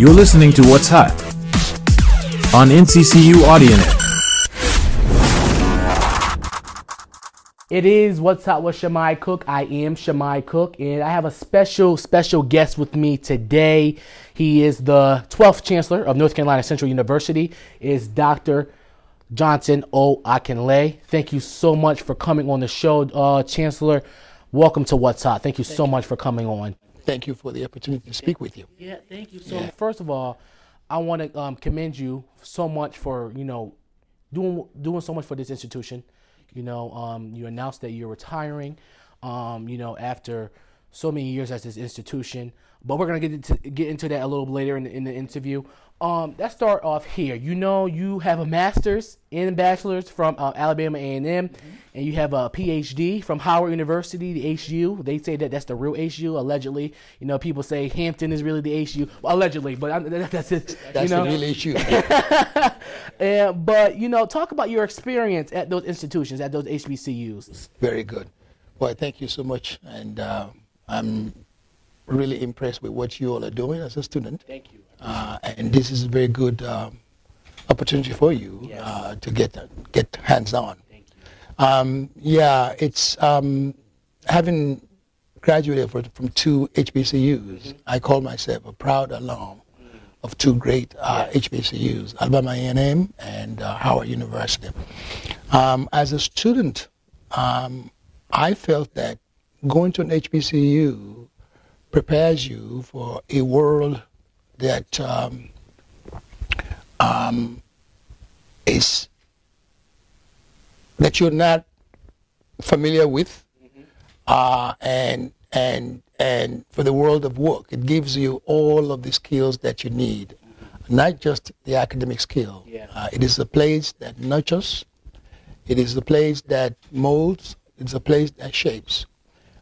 You're listening to What's Hot on NCCU AudioNet. It is What's Hot with Shimei Cook. I am Shimei Cook, and I have a special, special guest with me today. He is the 12th Chancellor of North Carolina Central University, is Dr. Johnson O. Akinleye. Thank you so much for coming on the show, uh, Chancellor. Welcome to What's Hot. Thank you so much for coming on. Thank you for the opportunity to speak with you. Yeah, thank you so much. First of all, I want to um, commend you so much for, you know, doing doing so much for this institution. You know, um, you announced that you're retiring, um, you know, after so many years at this institution. But we're gonna get into get into that a little later in the, in the interview. Um, let's start off here. You know, you have a master's and bachelor's from uh, Alabama A&M, and you have a PhD from Howard University, the HU. They say that that's the real HU, allegedly. You know, people say Hampton is really the HU, well, allegedly, but I'm, that's it. That's you know? the real issue. and, but you know, talk about your experience at those institutions, at those HBCUs. Very good. Well, thank you so much, and uh, I'm really impressed with what you all are doing as a student. Thank you. Uh, and this is a very good um, opportunity for you Yes. uh, to get get hands on. Thank you. Um, yeah, it's um, having graduated for, from two HBCUs. I call myself a proud alum of two great uh, HBCUs, Alabama A&M and uh, Howard University. Um, as a student, um, I felt that going to an HBCU prepares you for a world that um, um, is that you're not familiar with, uh, and and and for the world of work, it gives you all of the skills that you need, not just the academic skill. Yeah. Uh, it is a place that nurtures. It is a place that molds. It's a place that shapes.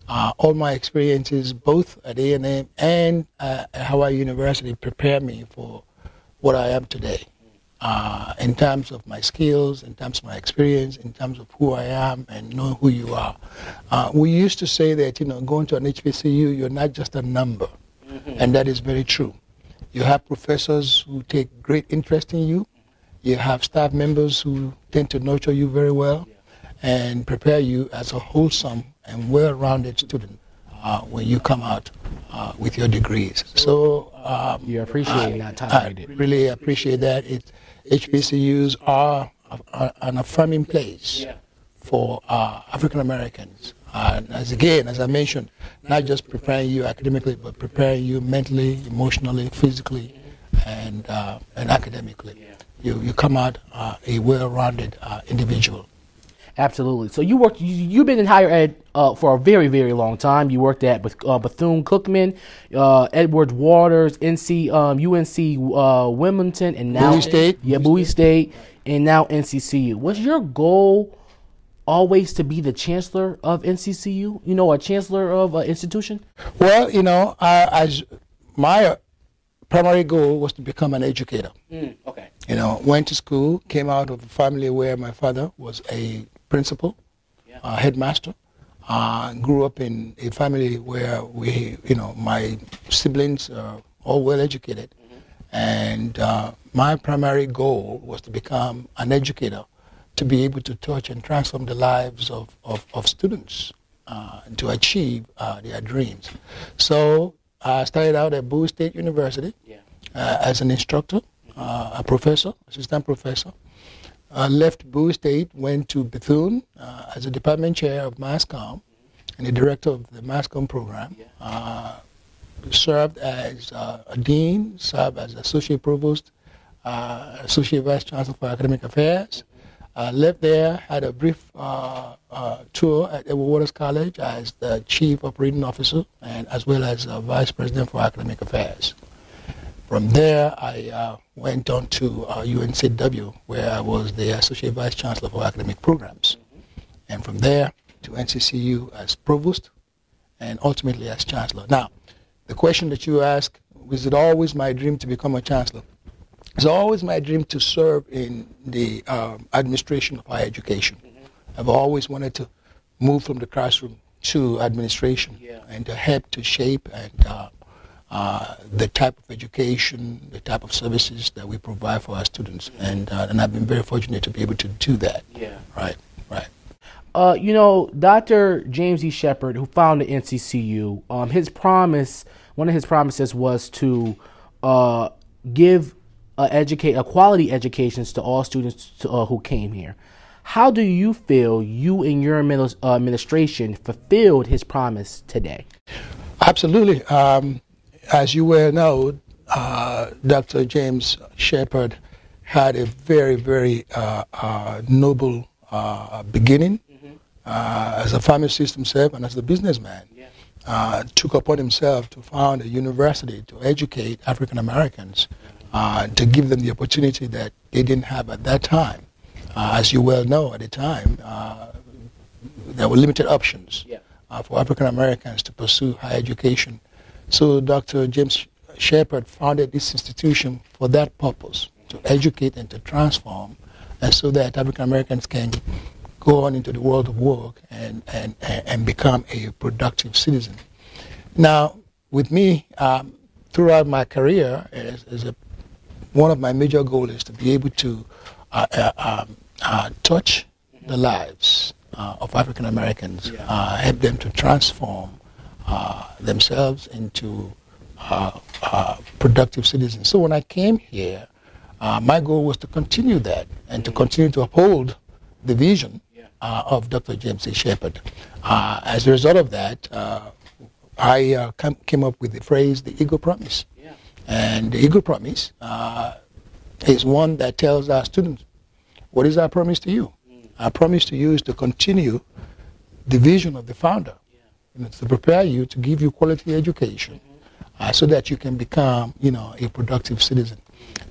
Uh, all my experiences, both at A&M and uh, at Howard University, prepare me for what I am today. Uh, in terms of my skills, in terms of my experience, in terms of who I am and knowing who you are. Uh, we used to say that, you know, going to an HBCU, you're not just a number. And that is very true. You have professors who take great interest in you. You have staff members who tend to nurture you very well and prepare you as a wholesome and well-rounded student uh, when you come out uh, with your degrees. So um, You're appreciating that time. I really appreciate that. It, HBCUs are a, a, an affirming place Yeah. for uh, African Americans. And as again, as I mentioned, not just preparing you academically, but preparing you mentally, emotionally, physically, and uh, and academically. You you come out uh, a well-rounded uh, individual. Absolutely. So you worked. You, you've been in higher ed uh, for a very, very long time. You worked at Beth- uh, Bethune Cookman, uh, Edward Waters, NC, um, UNC uh, Wilmington, and now Bowie State. Yeah, Bowie State, and now NCCU. Was your goal always to be the chancellor of NCCU? You know, a chancellor of an institution. Well, you know, I, as my primary goal was to become an educator. okay. You know, went to school, came out of a family where my father was a principal, Yeah. uh, headmaster. Uh, grew up in a family where we, you know, my siblings are all well educated. And uh, my primary goal was to become an educator, to be able to touch and transform the lives of, of, of students, uh, and to achieve uh, their dreams. So I started out at Bowie State University Yeah. uh, as an instructor, uh, a professor, assistant professor. Uh, left Bowie State, went to Bethune uh, as a department chair of MassCom and the director of the MassCom program. Uh, served as uh, a dean, served as associate provost, uh, associate vice chancellor for academic affairs. Uh, left there, had a brief uh, uh, tour at Edward Waters College as the chief operating officer and as well as uh, vice president for academic affairs. From there, I uh, went on to uh, UNCW, where I was the Associate Vice Chancellor for Academic Programs. And from there to NCCU as Provost, and ultimately as Chancellor. Now, the question that you ask, was it always my dream to become a Chancellor? It's always my dream to serve in the um, administration of higher education. I've always wanted to move from the classroom to administration Yeah. and to help to shape and uh, uh, the type of education, the type of services that we provide for our students. And, uh, and I've been very fortunate to be able to do that. Yeah. Right, right. Uh, you know, Dr. James E. Shepard, who founded NCCU, um, his promise, one of his promises was to uh, give uh, educate a quality educations to all students to, uh, who came here. How do you feel you and your uh, administration fulfilled his promise today? Absolutely. Um, as you well know, uh, Dr. James Shepard had a very, very uh, uh, noble uh, beginning uh, as a pharmacist himself and as a businessman. Uh, took upon himself to found a university to educate African Americans, to give them the opportunity that they didn't have at that time. as you well know, at the time, there were limited options Yeah. for African Americans to pursue higher education. So Dr. James Shepard founded this institution for that purpose, to educate and to transform, and so that African Americans can go on into the world of work and, and, and become a productive citizen. Now, with me, um, throughout my career, as, as a, one of my major goals is to be able to uh, uh, um, uh, touch the lives uh, of African Americans, uh, help them to transform themselves into productive citizens. So when I came here, my goal was to continue that and to continue to uphold the vision uh, of Dr. James A. Shepard. Uh, as a result of that, uh, I came up with the phrase the Eagle Promise. Yeah. And the Eagle Promise is one that tells our students, what is our promise to you? Mm. Our promise to you is to continue the vision of the founder. You know, to prepare you to give you quality education uh, so that you can become, you know, a productive citizen.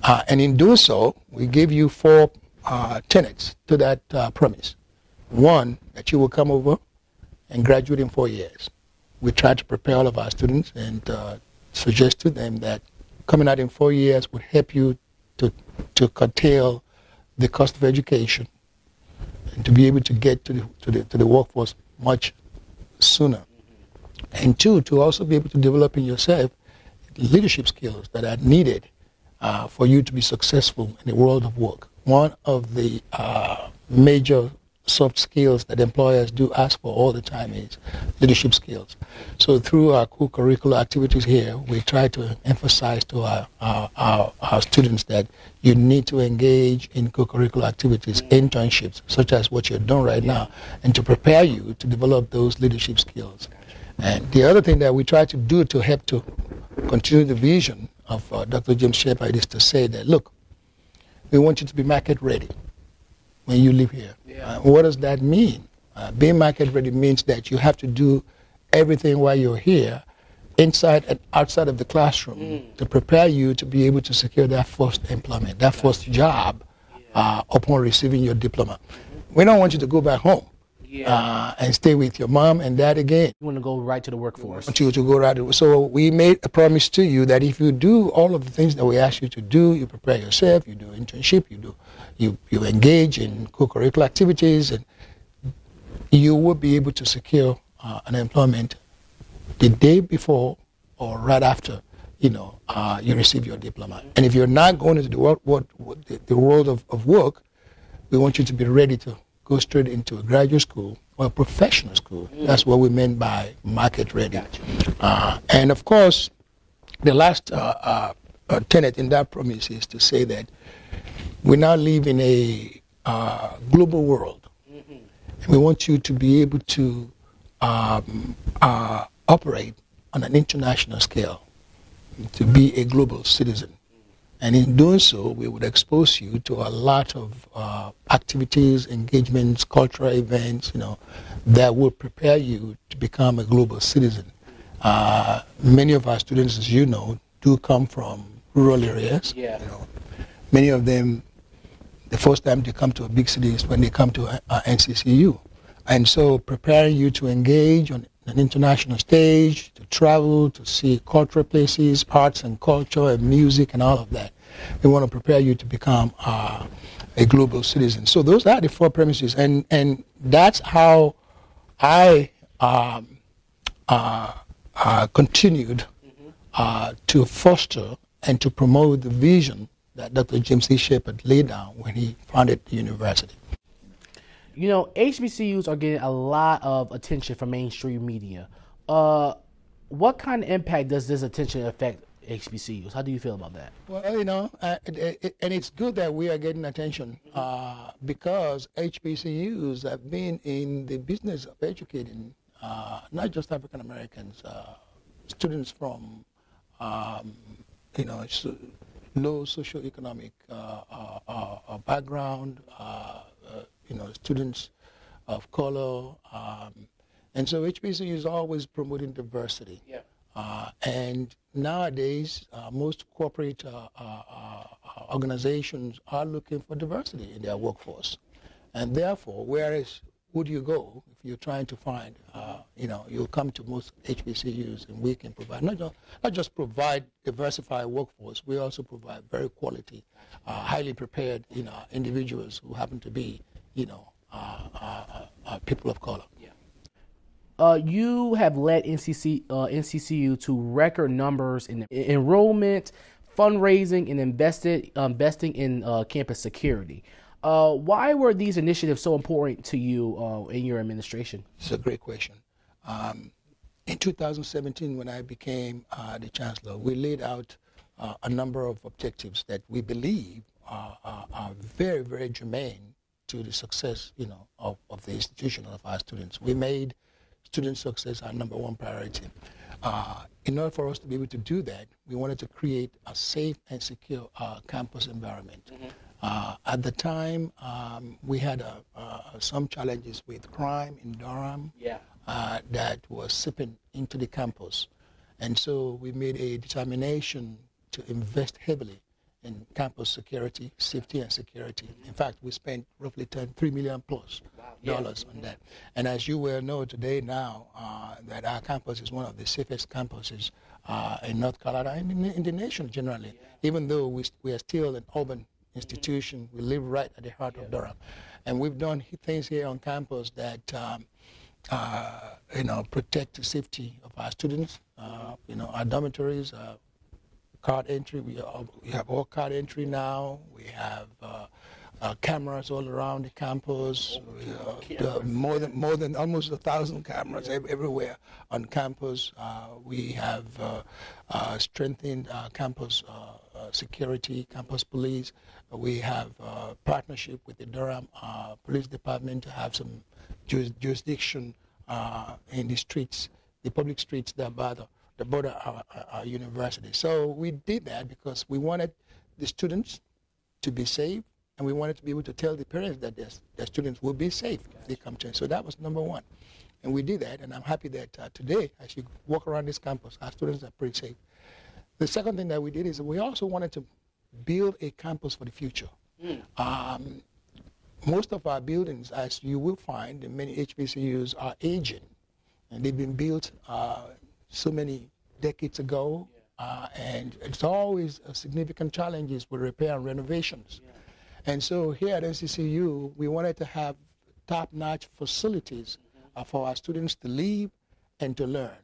Uh, and in doing so, we give you four uh, tenets to that promise. One, that you will come over and graduate in four years. We try to prepare all of our students and uh, suggest to them that coming out in four years would help you to, to curtail the cost of education and to be able to get to the, to the, to the workforce much sooner. And two, to also be able to develop in yourself leadership skills that are needed uh, for you to be successful in the world of work. One of the uh, major soft skills that employers do ask for all the time is leadership skills. So through our co-curricular activities here, we try to emphasize to our, our, our, our students that you need to engage in co-curricular activities, internships, such as what you're doing right now, and to prepare you to develop those leadership skills. And the other thing that we try to do to help to continue the vision of uh, Dr. James Shepard is to say that, look, we want you to be market ready when you live here. Yeah. Uh, what does that mean? Uh, being market ready means that you have to do everything while you're here, inside and outside of the classroom, mm. to prepare you to be able to secure that first employment, that first job yeah. uh, upon receiving your diploma. Mm-hmm. We don't want you to go back home. Yeah. Uh, and stay with your mom and dad again. You want to go right to the workforce. I want you to go right to, so we made a promise to you that if you do all of the things that we ask you to do, you prepare yourself, you do internship, you do you, you engage in co-curricular activities, and you will be able to secure uh, an employment the day before or right after, you know, uh, you receive your diploma. And if you're not going into the world, what, what, the, the world of, of work, we want you to be ready to go straight into a graduate school or a professional school. Mm. That's what we meant by market ready. Gotcha. Uh, and of course, the last uh, uh, uh, tenet in that promise is to say that we now live in a uh, global world. Mm-hmm. And we want you to be able to um, uh, operate on an international scale, to be a global citizen. And in doing so, we would expose you to a lot of uh, activities, engagements, cultural events, you know, that will prepare you to become a global citizen. Uh, many of our students, as you know, do come from rural areas. Yeah. You know, many of them the first time they come to a big city is when they come to uh, NCCU. And so preparing you to engage on an international stage, to travel, to see cultural places, arts and culture and music and all of that. We want to prepare you to become uh, a global citizen. So those are the four premises. And, and that's how I um, uh, uh, continued uh, to foster and to promote the vision that Dr. James C. Shepard laid down when he founded the university. You know, HBCUs are getting a lot of attention from mainstream media. Uh, what kind of impact does this attention affect HBCUs? How do you feel about that? Well, you know, uh, it, it, and it's good that we are getting attention uh, because HBCUs have been in the business of educating uh, not just African Americans, uh, students from, um, you know, low socioeconomic uh, background, you know, students of color. Um, and so HBCU is always promoting diversity. Yeah. Uh, and nowadays, uh, most corporate uh, uh, uh, organizations are looking for diversity in their workforce. And therefore, whereas would you go if you're trying to find, uh, you know, you'll come to most HBCUs and we can provide, not just, not just provide diversified workforce, we also provide very quality, highly prepared, you know, individuals who happen to be, you know, people of color. Uh, you have led NCC, uh, NCCU to record numbers in enrollment, fundraising, and invested um, investing in uh, campus security. Uh, why were these initiatives so important to you uh, in your administration? It's a great question. Um, in 2017, when I became uh, the chancellor, we laid out a number of objectives that we believe are, are very, very germane to the success, you know, of, of the institution of our students. We made student success our number one priority. Uh, in order for us to be able to do that, we wanted to create a safe and secure uh, campus environment. Mm-hmm. Uh, at the time, um, we had some challenges with crime in Durham yeah. Uh, that was seeping into the campus. And so we made a determination to invest heavily in campus security, safety and security. In fact, we spent roughly 10, 3 million plus dollars on that. And as you well know today now, uh, that our campus is one of the safest campuses uh, in North Carolina and in, in the nation generally. Even though we, we are still an urban institution, we live right at the heart of Durham. And we've done things here on campus that um, uh, you know, protect the safety of our students. Uh, you know, our dormitories, uh, card entry. We, we have all card entry now. We have uh, uh, cameras all around the campus. Uh, more than more than almost a thousand cameras everywhere on campus. Uh, we have uh, uh, strengthened campus security, campus police. We have a partnership with the Durham Police Department to have some jurisdiction in the streets, the public streets that bother the border our, our university. So we did that because we wanted the students to be safe and we wanted to be able to tell the parents that their, their students will be safe if they come to us. So that was number one. And we did that, and I'm happy that uh, today, as you walk around this campus, our students are pretty safe. The second thing that we did is we also wanted to build a campus for the future. Mm. Um, most of our buildings, as you will find in many HBCUs, are aging, and they've been built uh, so many decades ago, uh, and it's always significant challenges with repair and renovations. Yeah. And so here at NCCU, we wanted to have top-notch facilities uh, for our students to live and to learn.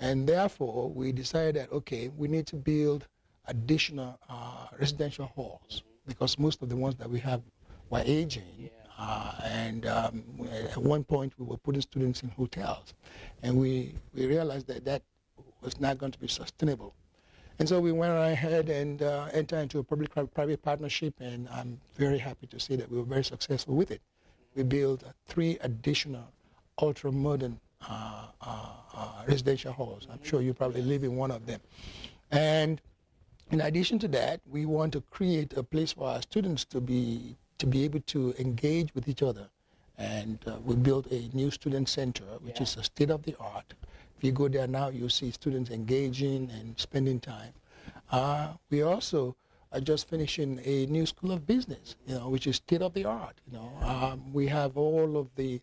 And therefore, we decided that, okay, we need to build additional uh, residential halls because most of the ones that we have were aging. Uh, and um, at one point, we were putting students in hotels. And we, we realized that that was not going to be sustainable. And so we went ahead and uh, entered into a public-private partnership, and I'm very happy to say that we were very successful with it. We built three additional ultra-modern uh, uh, uh, residential halls. I'm sure you probably live in one of them. And in addition to that, we want to create a place for our students to be to be able to engage with each other. And uh, we built a new student center, which yeah. is a state-of-the-art If you go there now, you'll see students engaging and spending time. Uh, we also are just finishing a new school of business, you know, which is state of the art. You know, um, we have all of the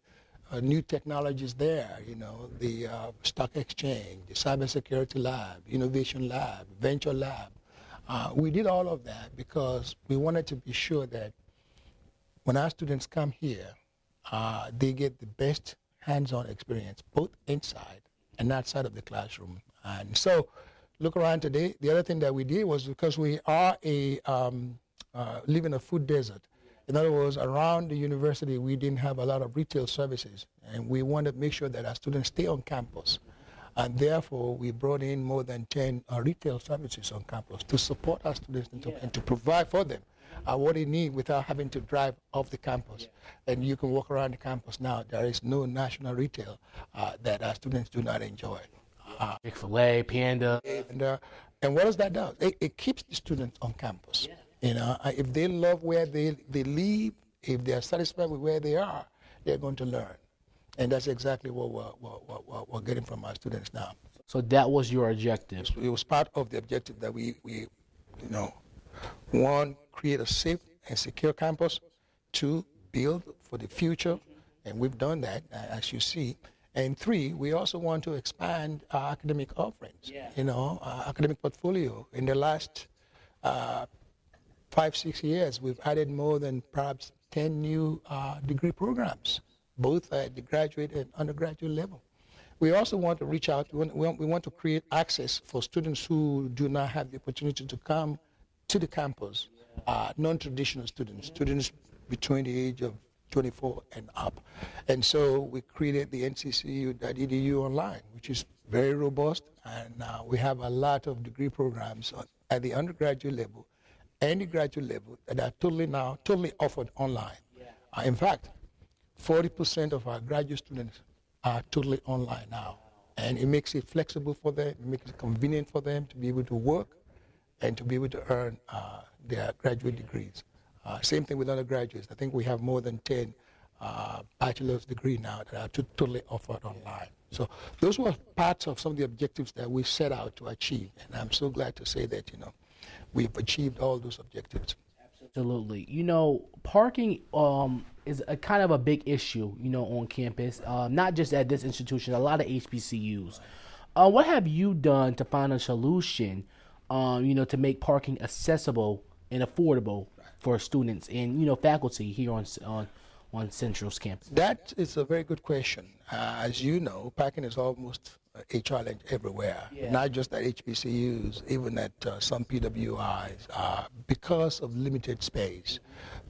uh, new technologies there. You know, the uh, stock exchange, the cybersecurity lab, innovation lab, venture lab. Uh, we did all of that because we wanted to be sure that when our students come here, uh, they get the best hands-on experience, both inside and outside of the classroom. And so look around today. The other thing that we did was because we are a um, uh, live in a food desert. In other words, around the university, we didn't have a lot of retail services, and we wanted to make sure that our students stay on campus. And therefore, we brought in more than 10 uh, retail services on campus to support our students and to, and to provide for them uh, what they need without having to drive off the campus. And you can walk around the campus now. There is no national retail uh, that our students do not enjoy. Uh, Chick Fil A, Panda. and, uh, and what does that do? It, it keeps the students on campus. You know, uh, if they love where they, they live, if they are satisfied with where they are, they're going to learn. And that's exactly what we're, what, what, what we're getting from our students now. So that was your objective. It was part of the objective that we, we you know, one, create a safe and secure campus. Two, build for the future. And we've done that, as you see. And three, we also want to expand our academic offerings, you know, our academic portfolio. In the last uh, five, six years, we've added more than perhaps 10 new uh, degree programs, both at the graduate and undergraduate level. We also want to reach out, we want, we want- we want to create access for students who do not have the opportunity to come to the campus, uh, non-traditional students, students between the age of 24 and up. And so we created the nccu.edu online, which is very robust, and uh, we have a lot of degree programs at the undergraduate level and the graduate level that are totally now totally offered online. Uh, in fact, 40% of our graduate students are totally online now. And it makes it flexible for them, it makes it convenient for them to be able to work and to be able to earn uh, their graduate degrees. Uh, same thing with undergraduates. I think we have more than 10 uh, bachelor's degree now that are to- totally offered online. So those were parts of some of the objectives that we set out to achieve. And I'm so glad to say that, you know, we've achieved all those objectives. Absolutely. You know, parking um, is a kind of a big issue, you know, on campus, uh, not just at this institution, a lot of HBCUs. Uh, what have you done to find a solution, um, you know, to make parking accessible and affordable for students and, you know, faculty here on, on, on Central's campus? That is a very good question. Uh, as you know, parking is almost a challenge everywhere, not just at HBCUs, even at uh, some PWIs, uh, because of limited space,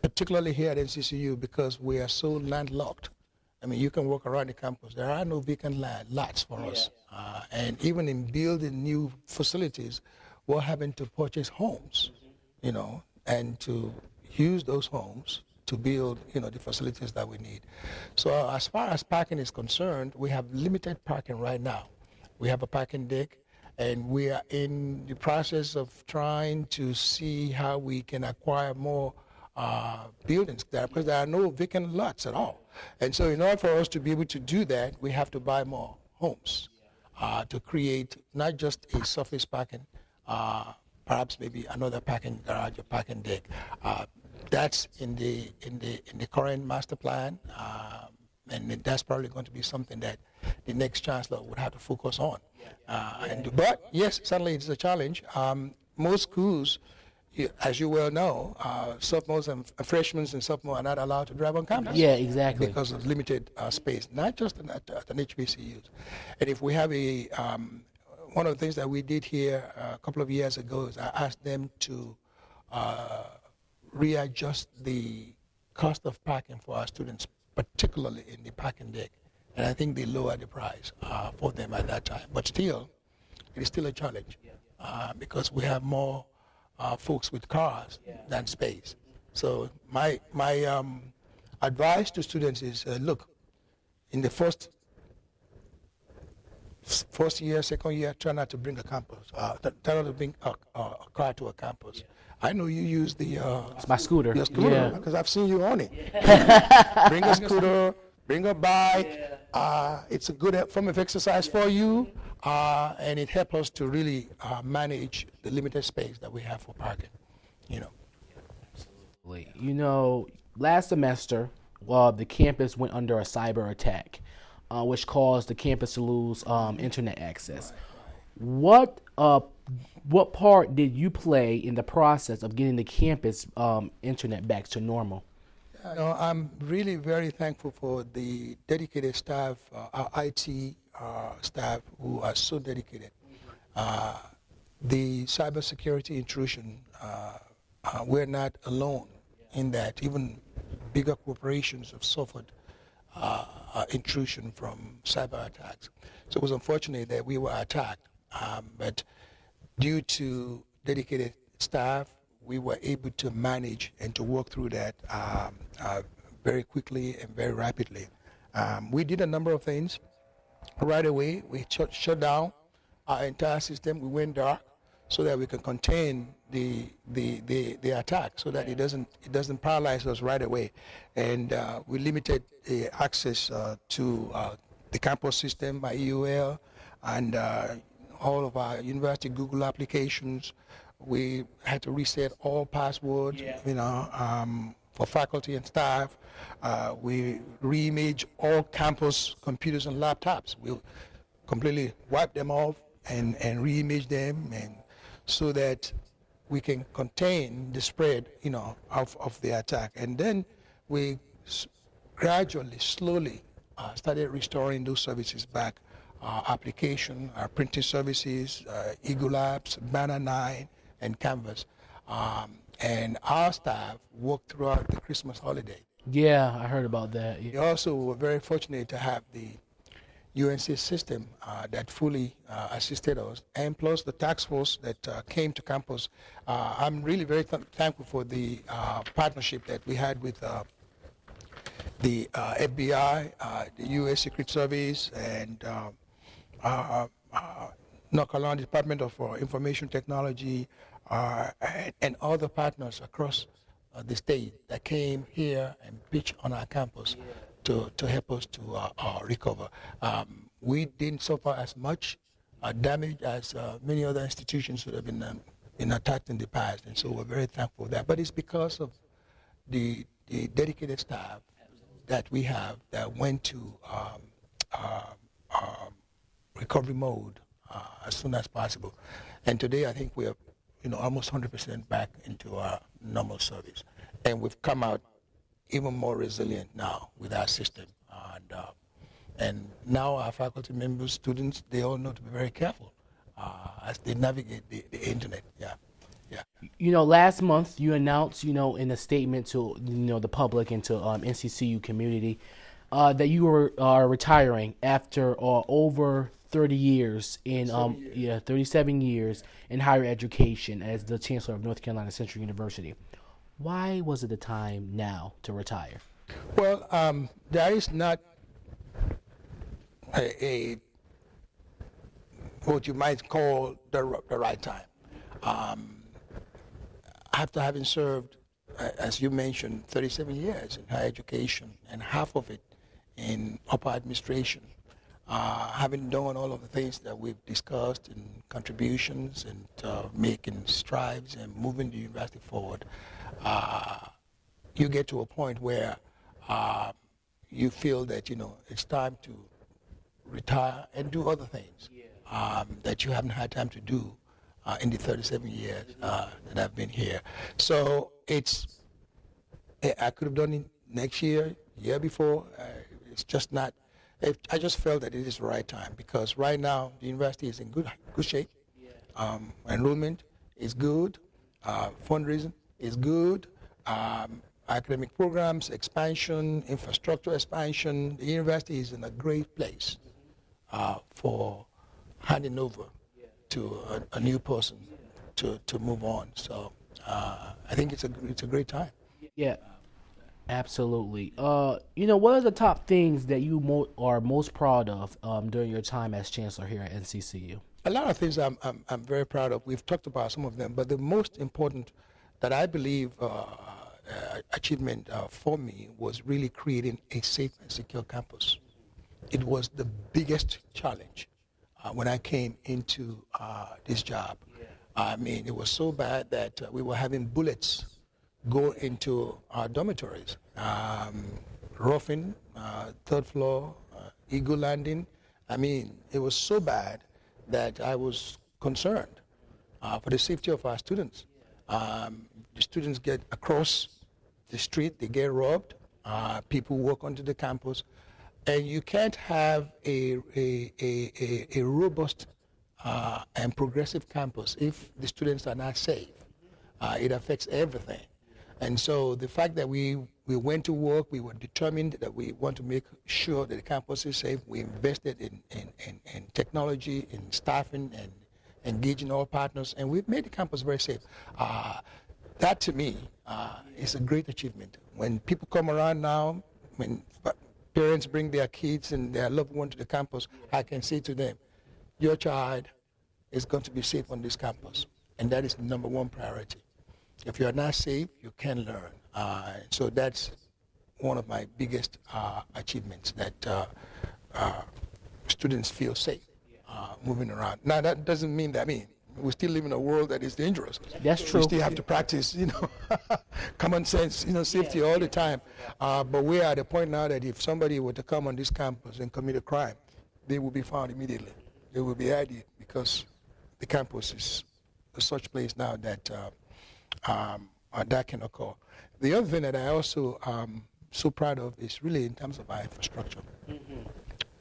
particularly here at NCCU because we are so landlocked. I mean, you can walk around the campus. There are no vacant land, lots for us. Uh, and even in building new facilities, we're having to purchase homes, you know, and to use those homes to build, you know, the facilities that we need. So as far as parking is concerned, we have limited parking right now. We have a parking deck, and we are in the process of trying to see how we can acquire more uh, buildings there because there are no vacant lots at all. And so, in order for us to be able to do that, we have to buy more homes uh, to create not just a surface parking, uh, perhaps maybe another parking garage or parking deck. Uh, that's in the in the in the current master plan, um, and that's probably going to be something that the next chancellor would have to focus on. Uh, and, but yes, certainly it's a challenge. Um, most schools, as you well know, uh, sophomores and uh, freshmen and sophomores are not allowed to drive on campus Yeah, exactly. because of limited uh, space, not just at, at an HBCU. And if we have a, um, one of the things that we did here uh, a couple of years ago is I asked them to uh, readjust the cost of parking for our students, particularly in the parking deck. And I think they lowered the price uh, for them at that time. But still, it is still a challenge uh, because we have more uh, folks with cars than space. So my my um, advice to students is: uh, look, in the first first year, second year, try not to bring a campus. Uh, try not to bring a, a, a car to a campus. I know you use the uh, It's my scooter. your scooter Yeah. because I've seen you on it. bring a scooter, bring a bike. Uh, it's a good form of exercise for you, uh, and it helps us to really uh, manage the limited space that we have for parking. You know. Absolutely. You know, last semester, uh, the campus went under a cyber attack, uh, which caused the campus to lose um, internet access. What uh, what part did you play in the process of getting the campus um, internet back to normal? No, I'm really very thankful for the dedicated staff, uh, our IT uh, staff who are so dedicated. Uh, the cybersecurity intrusion, uh, uh, we're not alone in that. Even bigger corporations have suffered uh, uh, intrusion from cyber attacks. So it was unfortunate that we were attacked, um, but due to dedicated staff, we were able to manage and to work through that um, uh, very quickly and very rapidly. Um, we did a number of things right away. We shut, shut down our entire system. We went dark so that we can contain the the, the, the attack, so that it doesn't it doesn't paralyze us right away. And uh, we limited the access uh, to uh, the campus system by EUL and uh, all of our university Google applications. We had to reset all passwords, yeah. you know, um, for faculty and staff. Uh, we reimage all campus computers and laptops. We completely wipe them off and, and reimage them and so that we can contain the spread, you know, of, of the attack. And then we s- gradually, slowly uh, started restoring those services back. Our application, our printing services, uh, Eagle Labs, Banner 9, and Canvas. Um, and our staff worked throughout the Christmas holiday. Yeah, I heard about that. Yeah. We also were very fortunate to have the UNC system uh, that fully uh, assisted us, and plus the task force that uh, came to campus. Uh, I'm really very th- thankful for the uh, partnership that we had with uh, the FBI, the U.S. Secret Service, and North Carolina Department of Information Technology, and, and, other partners across the state that came here and pitched on our campus. Yeah to, to help us to uh, uh, recover. Um, we didn't suffer as much uh, damage as uh, many other institutions would have been, um, been attacked in the past, and so we're very thankful for that. But it's because of the, the dedicated staff that we have that went to um, uh, um, recovery mode uh, as soon as possible. And today I think we are you know, almost 100% back into our normal service. And we've come out even more resilient now with our system. And, uh, and now our faculty members, students, they all know to be very careful uh, as they navigate the, the internet. Yeah. Yeah. You know, last month you announced, you know, in a statement to you know the public and to um, NCCU community uh, that you were are retiring after uh, over 30 years in um years. yeah 37 years in higher education as the chancellor of North Carolina Central University. Why was it the time now to retire? Well, um, there is not a, a, what you might call the, the right time. Um, after having served, as you mentioned, 37 years in higher education and half of it in upper administration, uh, having done all of the things that we've discussed in contributions and uh, making strides and moving the university forward, uh, you get to a point where uh, you feel that you know it's time to retire and do other things um, that you haven't had time to do uh, in the 37 years uh, that I've been here. So it's I could have done it next year, year before. Uh, it's just not. I just felt that it is the right time because right now the university is in good good shape. Um, enrollment is good. Uh, fundraising is good. Um, academic programs, expansion, infrastructure expansion. The university is in a great place uh, for handing over to a, a, new person to, to move on. So uh, I think it's a, it's a great time. Yeah. Absolutely. Uh, you know, what are the top things that you mo- are most proud of um, during your time as chancellor here at NCCU? A lot of things I'm, I'm, I'm very proud of. We've talked about some of them, but the most important that I believe uh, uh, achievement uh, for me was really creating a safe and secure campus. It was the biggest challenge uh, when I came into uh, this job. I mean, it was so bad that uh, we were having bullets go into our dormitories. Um, roughing, third floor, Eagle Landing. I mean, it was so bad that I was concerned for the safety of our students. Um, the students get across the street, they get robbed. Uh, people walk onto the campus, and you can't have a a, a, a, a robust uh, and progressive campus, if the students are not safe, uh, it affects everything. And so the fact that we, we went to work, we were determined that we want to make sure that the campus is safe. We invested in, in, in, in technology, in staffing, and engaging all partners, and we've made the campus very safe. Uh, that to me uh, is a great achievement. When people come around now, when parents bring their kids and their loved one to the campus, I can say to them, your child is going to be safe on this campus. And that is the number one priority. If you're not safe, you can learn. Uh, so that's one of my biggest uh, achievements that uh, uh students feel safe uh, moving around. Now, that doesn't mean that, I mean, we still live in a world that is dangerous. That's true. We still have to practice, you know, common sense, you know, safety all the time. Uh, but we are at a point now that if somebody were to come on this campus and commit a crime, they will be found immediately. They will be added because the campus is a such place now that uh, um, uh, that can occur. The other thing that I also um, so proud of is really in terms of our infrastructure. Mm-hmm.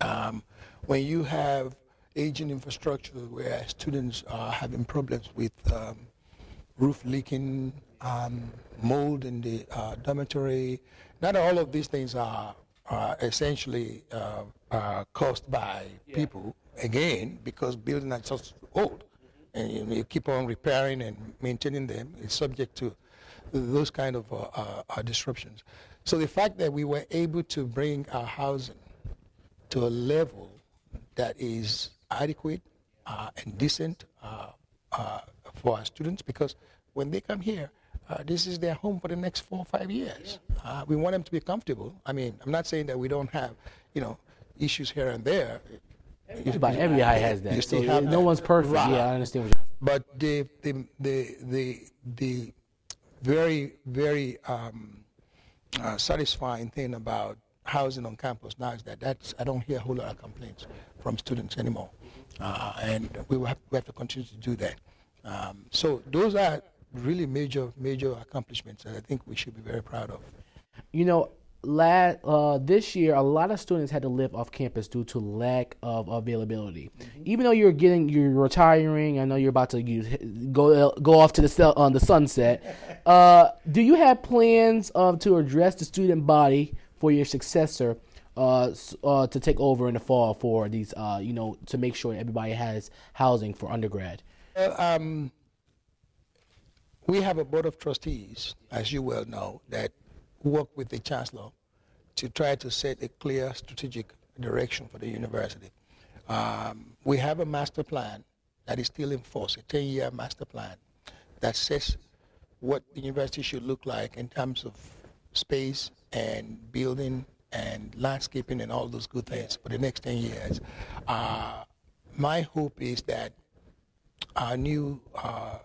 Um, when you have aging infrastructure where students are having problems with um, roof leaking, um, mold in the uh, dormitory. Not all of these things are, are essentially uh, uh, caused by yeah. people, again, because buildings are just old. And you, you, keep on repairing and maintaining them. It's subject to those kind of uh, uh, uh, disruptions. So the fact that we were able to bring our housing to a level that is adequate uh, and decent uh, uh, for our students because when they come here, uh, this is their home for the next four or five years. Uh, we want them to be comfortable. I mean, I'm not saying that we don't have, you know, issues here and there. But every eye has that. So no that. one's perfect. Right. Yeah, I understand. What but the the the the, the very very um, uh, satisfying thing about housing on campus now is that that's I don't hear a whole lot of complaints from students anymore. Uh, and we have, we have to continue to do that. Um, so those are really major, major accomplishments that I think we should be very proud of. You know, last, uh, this year, a lot of students had to live off campus due to lack of availability. Mm-hmm. Even though you're getting, you're retiring. I know you're about to use, go go off to the on the sunset. Uh, do you have plans of to address the student body for your successor? Uh, uh, to take over in the fall for these, uh, you know, to make sure everybody has housing for undergrad? um, we have a board of trustees, as you well know, that work with the chancellor to try to set a clear strategic direction for the university. Um, we have a master plan that is still in force, a 10-year master plan that says what the university should look like in terms of space and building and landscaping and all those good things for the next 10 years. Uh, my hope is that our new, uh,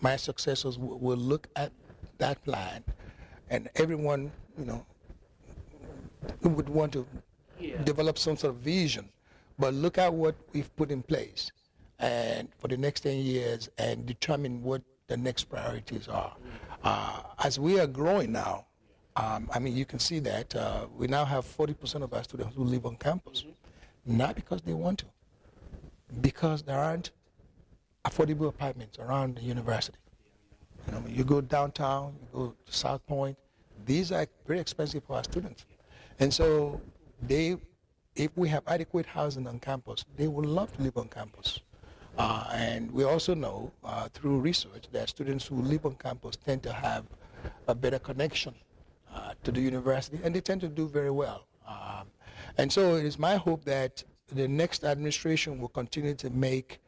my successors will, will look at that plan and everyone, you know, would want to yeah. develop some sort of vision. But look at what we've put in place and for the next 10 years and determine what the next priorities are. Uh, as we are growing now, um, I mean, you can see that uh, we now have 40% of our students who live on campus, mm-hmm. not because they want to, because there aren't affordable apartments around the university. You know, you go downtown, you go to South Point, these are very expensive for our students. And so they, if we have adequate housing on campus, they would love to live on campus. Uh, and we also know uh, through research that students who live on campus tend to have a better connection uh, to the university, and they tend to do very well. Um, and so it is my hope that the next administration will continue to make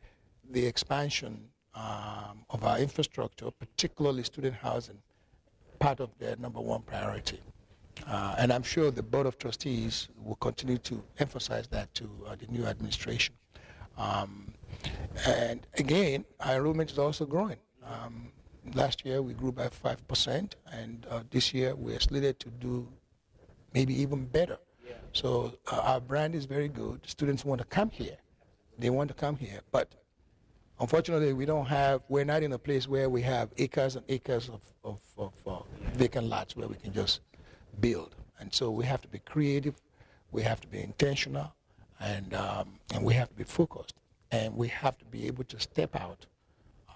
the expansion um, of our infrastructure, particularly student housing, part of their number one priority. Uh, and I'm sure the Board of Trustees will continue to emphasize that to uh, the new administration. Um, and again, our enrollment is also growing. Um, last year we grew by 5%, and uh, this year we're slated to do maybe even better. Yeah. So uh, our brand is very good. Students want to come here. They want to come here. But unfortunately, we don't have, we're not in a place where we have acres and acres of, of, of uh, vacant lots where we can just build. And so we have to be creative, we have to be intentional, and, um, and we have to be focused. and we have to be able to step out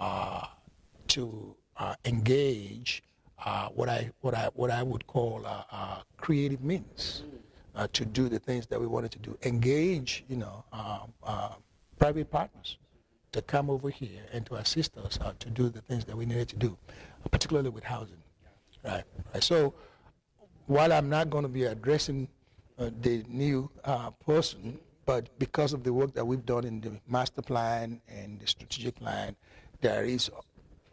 uh, to uh, engage uh, what I what I what I would call uh, uh, creative means uh, to do the things that we wanted to do. Engage, you know, uh, private partners to come over here and to assist us to do the things that we needed to do, particularly with housing. Right. right. So while I'm not going to be addressing the new person, but because of the work that we've done in the master plan and the strategic plan, there is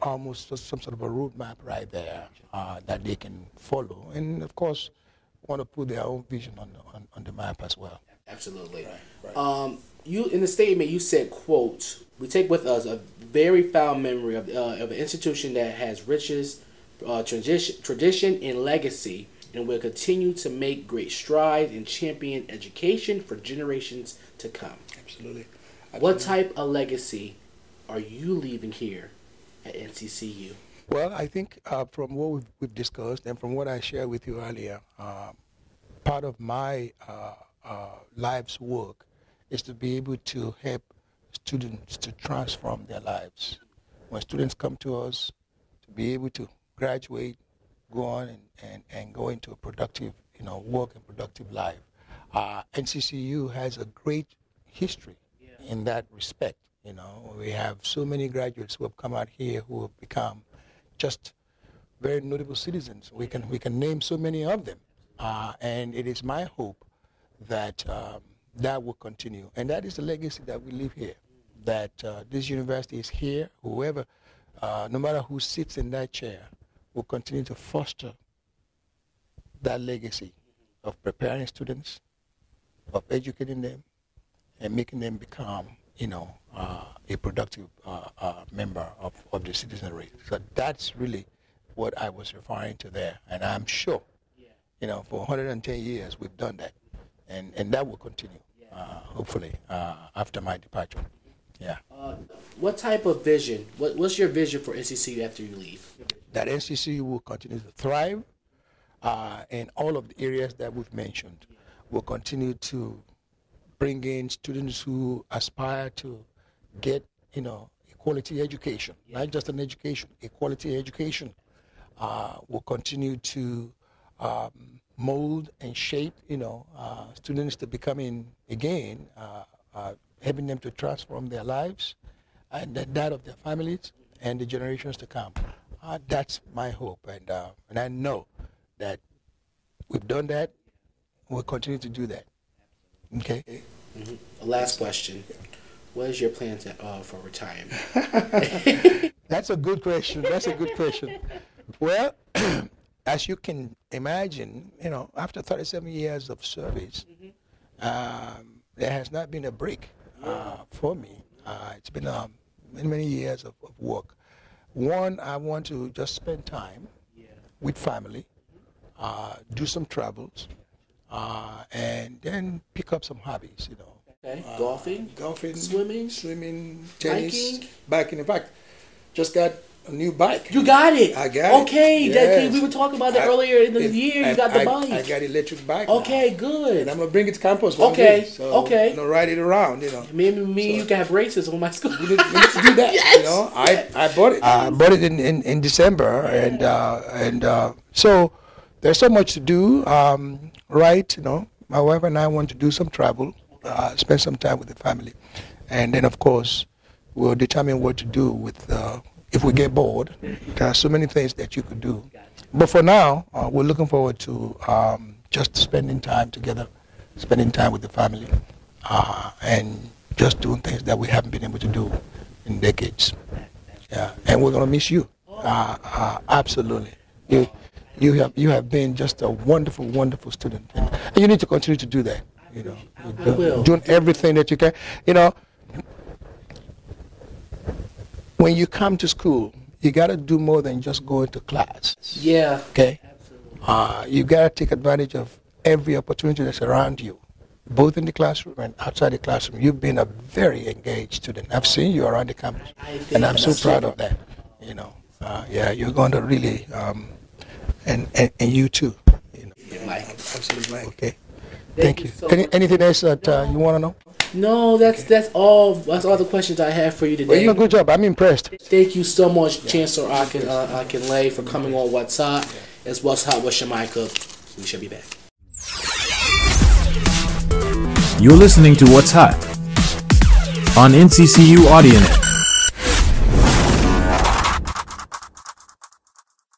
almost some sort of a roadmap right there uh, that they can follow. And of course, want to put their own vision on the, on, on the map as well. Absolutely. Right, right. Um, you in the statement you said, "quote We take with us a very foul memory of uh, of an institution that has riches, uh, tradition, tradition and legacy, and will continue to make great strides in champion education for generations to come." Absolutely. Absolutely. What type of legacy are you leaving here at NCCU? Well, I think uh, from what we've, we've, discussed and from what I shared with you earlier, uh, part of my uh, uh, life's work is to be able to help students to transform their lives. When students come to us, to be able to graduate, go on and, and, and go into a productive, you know, work and productive life. Uh, NCCU has a great history yeah. in that respect. You know, we have so many graduates who have come out here who have become just very notable citizens. We can we can name so many of them, uh, and it is my hope that um, that will continue, and that is the legacy that we leave here. That uh, this university is here. Whoever, uh, no matter who sits in that chair, will continue to foster that legacy of preparing students, of educating them, and making them become, you know, uh, a productive uh, uh, member of, of the citizenry. So that's really what I was referring to there. And I'm sure, you know, for 110 years we've done that. And, and that will continue, uh, hopefully, uh, after my departure. Yeah. Uh, what type of vision, what, what's your vision for NCCU after you leave? That NCCU will continue to thrive in all of the areas that we've mentioned. We'll continue to bring in students who aspire to get, you know, a quality education, yeah. not just an education, a quality education. Uh, will continue to um, mold and shape, you know, uh, students to becoming again, uh, uh helping them to transform their lives and that of their families and the generations to come. Uh, that's my hope, and uh, and I know that we've done that. We'll continue to do that. Okay. Mm-hmm. Last question. What is your plan to, uh, for retirement? That's a good question. That's a good question. Well, as you can imagine, you know, after 37 years of service, mm-hmm. um, there has not been a break uh, for me. Uh, it's been um, many, many years of, of, work. One, I want to just spend time yeah. with family, uh, do some travels, uh, and then pick up some hobbies, you know. Okay. Uh, golfing, golfing, swimming, swimming, tennis, biking. biking. In fact, just got a new bike. You got it. I got okay, it. Okay, we were talking about that I, earlier in the year. You got the I, bike. I got electric bike. Okay, now. good. And I'm gonna bring it to campus okay. day. So, okay. You know, ride it around. You know. Me, me, so, you can have races on my school. We need, we need to do that. yes. You know, I, I bought it. I bought it in, in, in December, and uh, and uh, so there's so much to do. Um, right, you know, my wife and I want to do some travel, uh, spend some time with the family, and then of course we'll determine what to do with. Uh, if we get bored, there are so many things that you could do. But for now, uh, we're looking forward to um, just spending time together, spending time with the family, uh, and just doing things that we haven't been able to do in decades. Yeah, and we're gonna miss you. Uh, uh absolutely. You, you have you have been just a wonderful, wonderful student, and, and you need to continue to do that. You know, I will. doing everything that you can. You know, when you come to school, you got to do more than just go into class. Yeah. Okay. Uh, you got to take advantage of every opportunity that's around you, both in the classroom and outside the classroom. You've been a very engaged student. I've seen you around the campus, and I'm so proud of that. You know, uh, yeah, you're going to really um, and, and, and you too. You know. Mike. Absolutely, Mike. Okay. Thank, you. so Any, anything else that uh, you want to know? No, that's that's all. That's all the questions I have for you Well, today. you did a good job. I'm impressed. Thank you so much, Chancellor Akin, uh, Akinleye, for coming on What's Hot. It's What's Hot with Shimei Cook. We should be back. You're listening to What's Hot on NCCU AudioNet.